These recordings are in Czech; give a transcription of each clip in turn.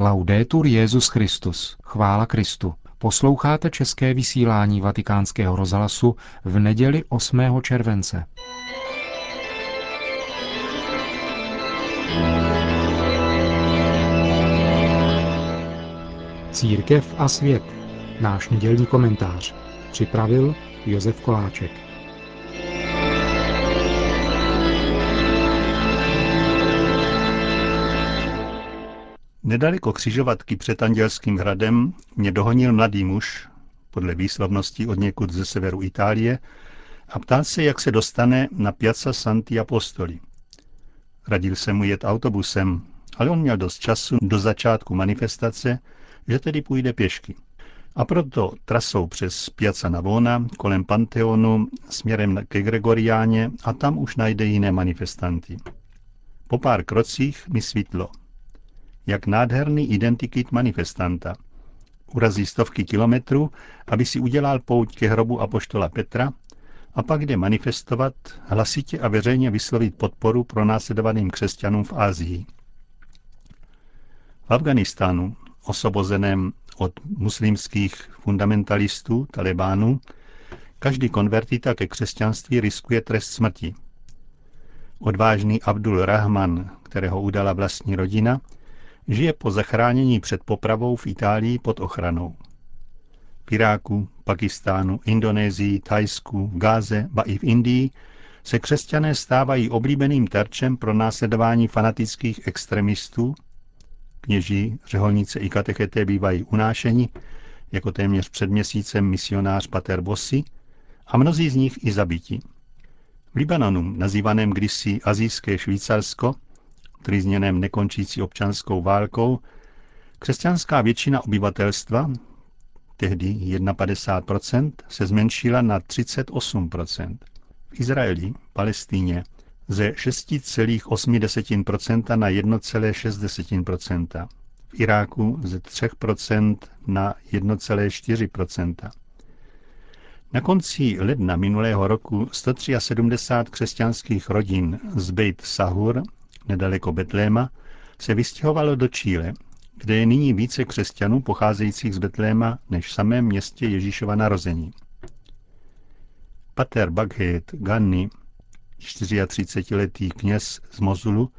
Laudetur Jezus Christus. Chvála Kristu. Posloucháte české vysílání Vatikánského rozhlasu v neděli 8. července. Církev a svět. Náš nedělní komentář. Připravil Josef Koláček. Nedaleko křižovatky před Andělským hradem mě dohonil mladý muž, podle výslovnosti od někud ze severu Itálie, a ptal se, jak se dostane na Piazza Santi Apostoli. Radil se mu jet autobusem, ale on měl dost času do začátku manifestace, že tedy půjde pěšky. A proto trasou přes Piazza Navona kolem Panteonu směrem ke Gregoriáně a tam už najde jiné manifestanty. Po pár krocích mi svítlo – jak nádherný identikit manifestanta. Urazí stovky kilometrů, aby si udělal pouť ke hrobu apoštola Petra a pak jde manifestovat, hlasitě a veřejně vyslovit podporu pro následovaným křesťanům v Ázii. V Afganistánu, osobozeném od muslimských fundamentalistů, talibánů, každý konvertita ke křesťanství riskuje trest smrti. Odvážný Abdul Rahman, kterého udala vlastní rodina, žije po zachránění před popravou v Itálii pod ochranou. V Iráku, Pakistánu, Indonésii, Thajsku, Gáze, ba i v Indii se křesťané stávají oblíbeným terčem pro následování fanatických extremistů, kněží, řeholnice i katecheté bývají unášeni, jako téměř před měsícem misionář Pater Bossi, a mnozí z nich i zabiti. V Libanonu, nazývaném kdysi Azijské Švýcarsko, trýzněném nekončící občanskou válkou, křesťanská většina obyvatelstva, tehdy 51%, se zmenšila na 38%. V Izraeli, Palestíně, ze 6,8% na 1,6%. V Iráku ze 3% na 1,4%. Na konci ledna minulého roku 173 křesťanských rodin z Beit Sahur nedaleko Betléma, se vystěhovalo do Číle, kde je nyní více křesťanů pocházejících z Betléma než v samém městě Ježíšova narození. Pater Baghet Ganni, 34-letý kněz z Mozulu,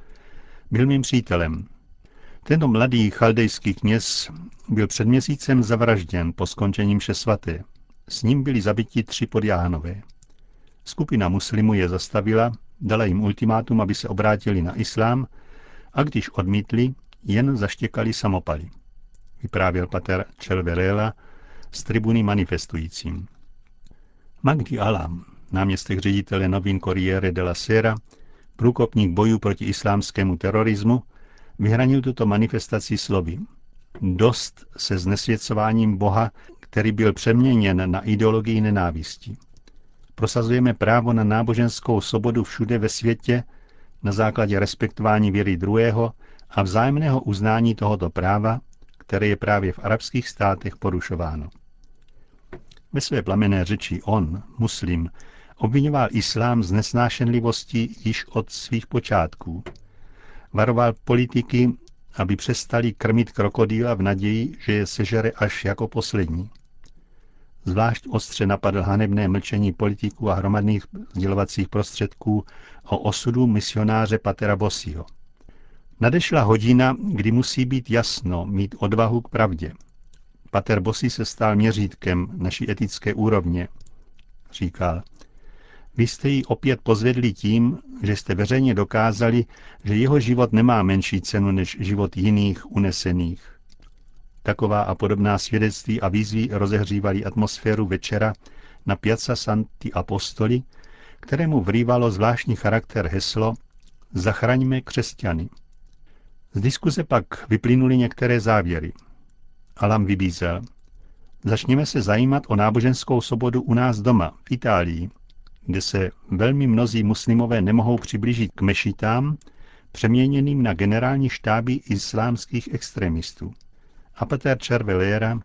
byl mým přítelem. Tento mladý chaldejský kněz byl před měsícem zavražděn po skončení mše svaté. S ním byli zabiti tři podjáhanové. Skupina muslimů je zastavila dala jim ultimátum, aby se obrátili na islám a když odmítli, jen zaštěkali samopaly. Vyprávěl pater Čelverela z tribuny manifestujícím. Magdi Alam, náměstek ředitele novin Corriere della Sera, průkopník bojů proti islámskému terorismu, vyhranil tuto manifestaci slovy. Dost se znesvěcováním Boha, který byl přeměněn na ideologii nenávisti. Prosazujeme právo na náboženskou svobodu všude ve světě na základě respektování věry druhého a vzájemného uznání tohoto práva, které je právě v arabských státech porušováno. Ve své plamené řeči on, muslim, obvinoval islám z nesnášenlivosti již od svých počátků. Varoval politiky, aby přestali krmit krokodýla v naději, že je sežere až jako poslední. Zvlášť ostře napadl hanebné mlčení politiků a hromadných sdělovacích prostředků o osudu misionáře Patera Bosího. Nadešla hodina, kdy musí být jasno, mít odvahu k pravdě. Pater Bosí se stal měřítkem naší etické úrovně. Říkal, vy jste ji opět pozvedli tím, že jste veřejně dokázali, že jeho život nemá menší cenu než život jiných unesených. Taková a podobná svědectví a výzvy rozehřívaly atmosféru večera na Piazza Santi Apostoli, kterému vrývalo zvláštní charakter heslo Zachraňme křesťany. Z diskuze pak vyplynuly některé závěry. Alam vybízel. Začněme se zajímat o náboženskou svobodu u nás doma, v Itálii, kde se velmi mnozí muslimové nemohou přiblížit k mešitám, přeměněným na generální štáby islámských extremistů a Peter Červeliera,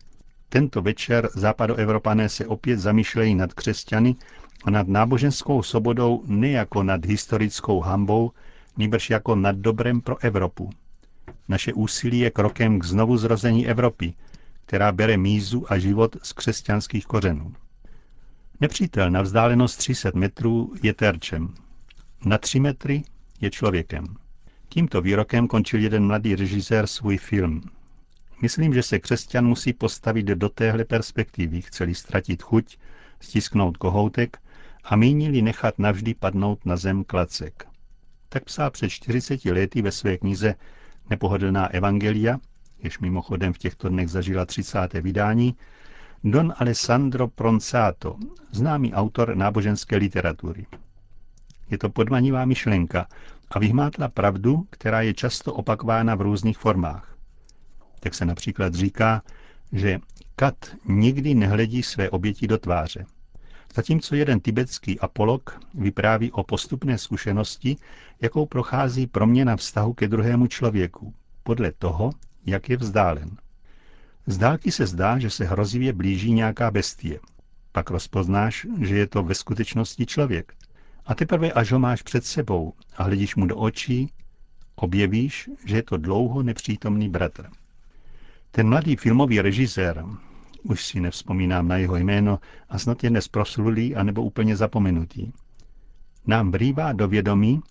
tento večer západoevropané se opět zamýšlejí nad křesťany a nad náboženskou svobodou ne jako nad historickou hambou, nýbrž jako nad dobrem pro Evropu. Naše úsilí je krokem k znovu zrození Evropy, která bere mízu a život z křesťanských kořenů. Nepřítel na vzdálenost 300 metrů je terčem. Na 3 metry je člověkem. Tímto výrokem končil jeden mladý režisér svůj film. Myslím, že se křesťan musí postavit do téhle perspektivy, chceli ztratit chuť, stisknout kohoutek a mínili nechat navždy padnout na zem klacek. Tak psal před 40 lety ve své knize Nepohodlná evangelia, jež mimochodem v těchto dnech zažila 30. vydání, Don Alessandro Pronsato, známý autor náboženské literatury. Je to podmanivá myšlenka a vyhmátla pravdu, která je často opakována v různých formách. Tak se například říká, že kat nikdy nehledí své oběti do tváře. Zatímco jeden tibetský apolog vypráví o postupné zkušenosti, jakou prochází proměna vztahu ke druhému člověku, podle toho, jak je vzdálen. Z dálky se zdá, že se hrozivě blíží nějaká bestie. Pak rozpoznáš, že je to ve skutečnosti člověk. A teprve, až ho máš před sebou a hledíš mu do očí, objevíš, že je to dlouho nepřítomný bratr. Ten mladý filmový režisér, už si nevzpomínám na jeho jméno a snad je dnes proslulý anebo úplně zapomenutý, nám vrývá do vědomí,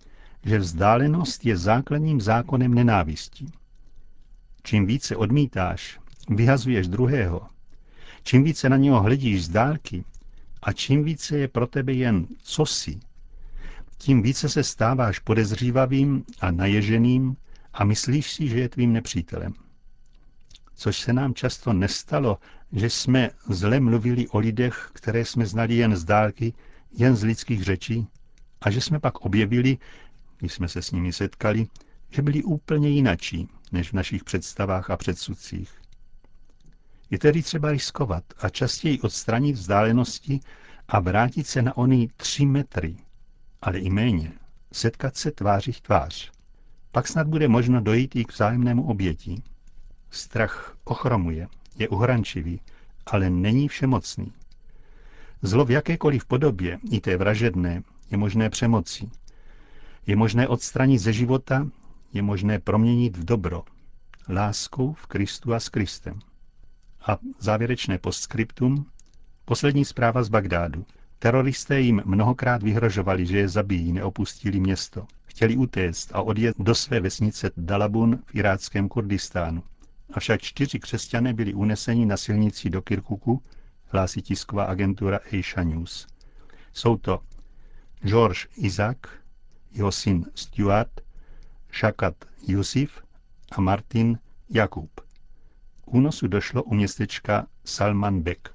že vzdálenost je základním zákonem nenávistí. Čím více odmítáš, vyhazuješ druhého, čím více na něho hledíš z dálky a čím více je pro tebe jen cosi, tím více se stáváš podezřívavým a naježeným a myslíš si, že je tvým nepřítelem. Což se nám často nestalo, že jsme zle mluvili o lidech, které jsme znali jen z dálky, jen z lidských řečí, a že jsme pak objevili, když jsme se s nimi setkali, že byli úplně jinačí, než v našich představách a předsudcích. Je tedy třeba riskovat a častěji odstranit vzdálenosti a vrátit se na ony tři metry, ale i méně, setkat se tváří v tvář. Pak snad bude možno dojít i k vzájemnému obětí. Strach ochromuje, je uhrančivý, ale není všemocný. Zlo v jakékoliv podobě, i té vražedné, je možné přemocí. Je možné odstranit ze života, je možné proměnit v dobro. Láskou v Kristu a s Kristem. A závěrečné postscriptum, poslední zpráva z Bagdádu. Teroristé jim mnohokrát vyhrožovali, že je zabijí, neopustili město. Chtěli utéct a odjet do své vesnice Dalabun v iráckém Kurdistánu. Avšak čtyři křesťané byli uneseni na silnici do Kirkuku, hlásí tisková agentura Asia News. Jsou to George Isaac, jeho syn Stuart, Shakat Yusuf a Martin Jakub. Únosu došlo u městečka Salman Bek.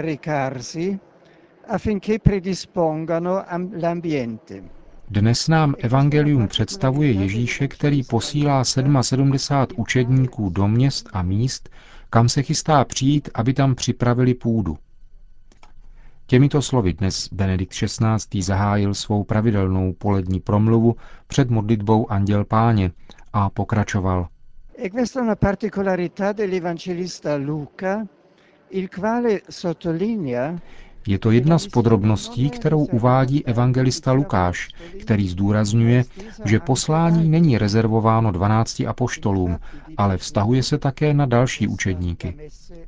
Recarsi affinché predispongano l'ambiente. Dnes nám Evangelium představuje Ježíše, který posílá 77 učedníků do měst a míst, kam se chystá přijít, aby tam připravili půdu. Těmito slovy dnes Benedikt XVI. zahájil svou pravidelnou polední promluvu před modlitbou Anděl Páně a pokračoval. E questa è una particolarità dell'evangelista Luca, il quale sottolinea je to jedna z podrobností, kterou uvádí evangelista Lukáš, který zdůrazňuje, že poslání není rezervováno 12 apoštolům, ale vztahuje se také na další učedníky.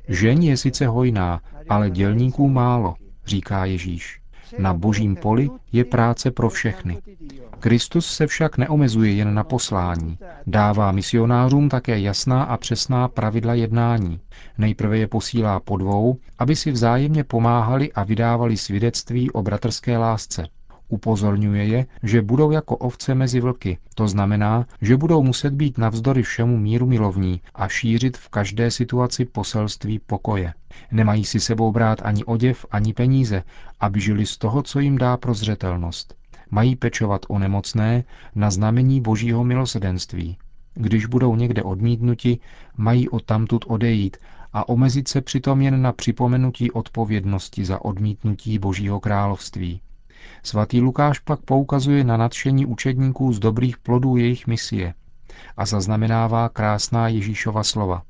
Žeň je sice hojná, ale dělníků málo říká Ježíš. Na božím poli je práce pro všechny. Kristus se však neomezuje jen na poslání. Dává misionářům také jasná a přesná pravidla jednání. Nejprve je posílá po dvou, aby si vzájemně pomáhali a vydávali svědectví o bratrské lásce. Upozorňuje je, že budou jako ovce mezi vlky. To znamená, že budou muset být navzdory všemu míru milovní a šířit v každé situaci poselství pokoje. Nemají si sebou brát ani oděv, ani peníze, aby žili z toho, co jim dá prozřetelnost. Mají pečovat o nemocné na znamení božího milosedenství. Když budou někde odmítnuti, mají od tamtud odejít a omezit se přitom jen na připomenutí odpovědnosti za odmítnutí božího království. Svatý Lukáš pak poukazuje na nadšení učedníků z dobrých plodů jejich misie a zaznamenává krásná Ježíšova slova.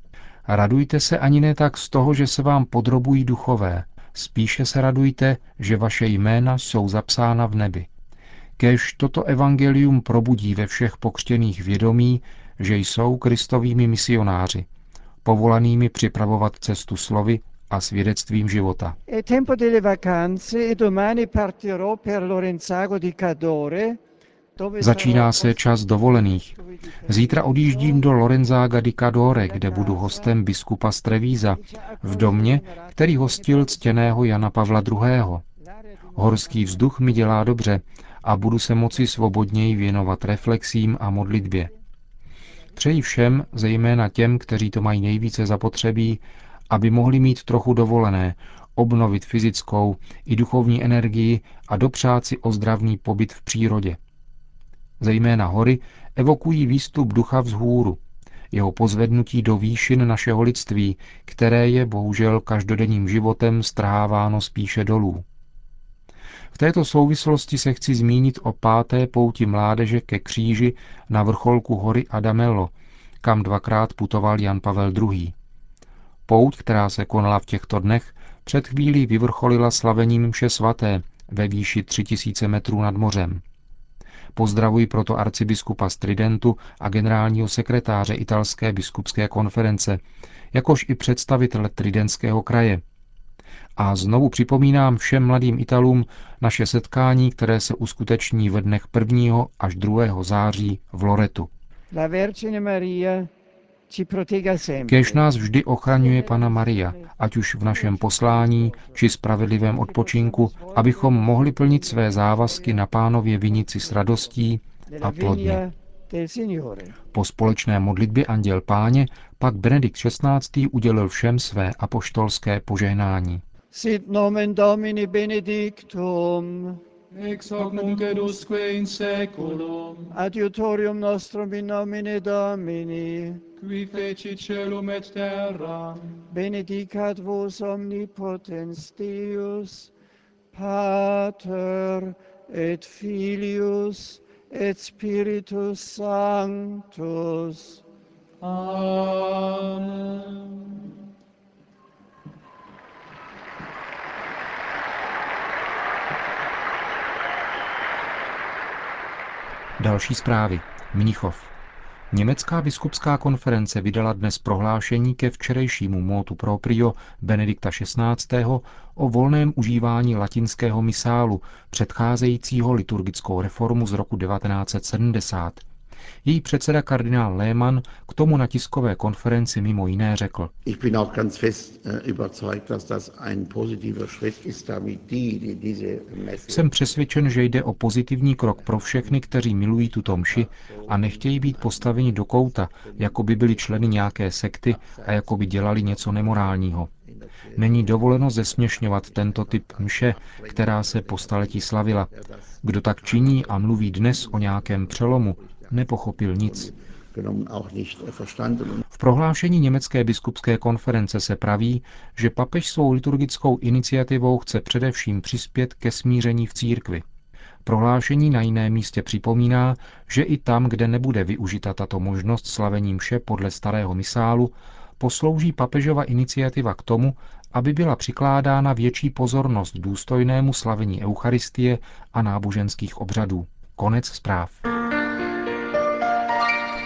Radujte se ani ne tak z toho, že se vám podrobují duchové, spíše se radujte, že vaše jména jsou zapsána v nebi. Kež toto evangelium probudí ve všech pokřtěných vědomí, že jsou kristovými misionáři, povolanými připravovat cestu slovy a svědectvím života. Začíná se čas dovolených. Zítra odjíždím do Lorenzága di Cadore, kde budu hostem biskupa z Trevíza, v domě, který hostil ctěného Jana Pavla II. Horský vzduch mi dělá dobře a budu se moci svobodněji věnovat reflexím a modlitbě. Přeji všem, zejména těm, kteří to mají nejvíce zapotřebí, aby mohli mít trochu dovolené, obnovit fyzickou i duchovní energii a dopřát si ozdravný pobyt v přírodě. Zejména hory evokují výstup ducha vzhůru, jeho pozvednutí do výšin našeho lidství, které je bohužel každodenním životem strháváno spíše dolů. V této souvislosti se chci zmínit o páté pouti mládeže ke kříži na vrcholku hory Adamello, kam dvakrát putoval Jan Pavel II. Pouť, která se konala v těchto dnech, před chvílí vyvrcholila slavením mše svaté ve výši 3000 metrů nad mořem. Pozdravuji proto arcibiskupa Stridentu a generálního sekretáře italské biskupské konference, jakož i představitele Tridentského kraje. A znovu připomínám všem mladým Italům naše setkání, které se uskuteční ve dnech 1. až 2. září v Loretu. La Vergine Maria Kéž nás vždy ochraňuje Pana Maria, ať už v našem poslání či spravedlivém odpočinku, abychom mohli plnit své závazky na pánově vinici s radostí a plodně. Po společné modlitbě Anděl Páně pak Benedikt XVI. udělil všem své apoštolské požehnání. Sit nomen Domini benedictum, ex hoc nunc edusque in seculum, adiutorium nostrum in nomine Domini, qui feci celum et terra, benedicat vos omnipotens Deus, Pater et Filius et Spiritus Sanctus. Amen. Další zprávy. Mnichov. Německá biskupská konference vydala dnes prohlášení ke včerejšímu motu proprio Benedikta XVI. o volném užívání latinského misálu předcházejícího liturgickou reformu z roku 1970. Její předseda kardinál Lehmann k tomu na tiskové konferenci mimo jiné řekl. Äh, Jsem přesvědčen, že jde o pozitivní krok pro všechny, kteří milují tuto mši a nechtějí být postaveni do kouta, jako by byli členy nějaké sekty a jako by dělali něco nemorálního. Není dovoleno zesměšňovat tento typ mše, která se po staletí slavila. Kdo tak činí a mluví dnes o nějakém přelomu, nepochopil nic. V prohlášení Německé biskupské konference se praví, že papež svou liturgickou iniciativou chce především přispět ke smíření v církvi. Prohlášení na jiném místě připomíná, že i tam, kde nebude využita tato možnost slavení mše podle starého misálu, poslouží papežova iniciativa k tomu, aby byla přikládána větší pozornost důstojnému slavení Eucharistie a náboženských obřadů. Konec zpráv.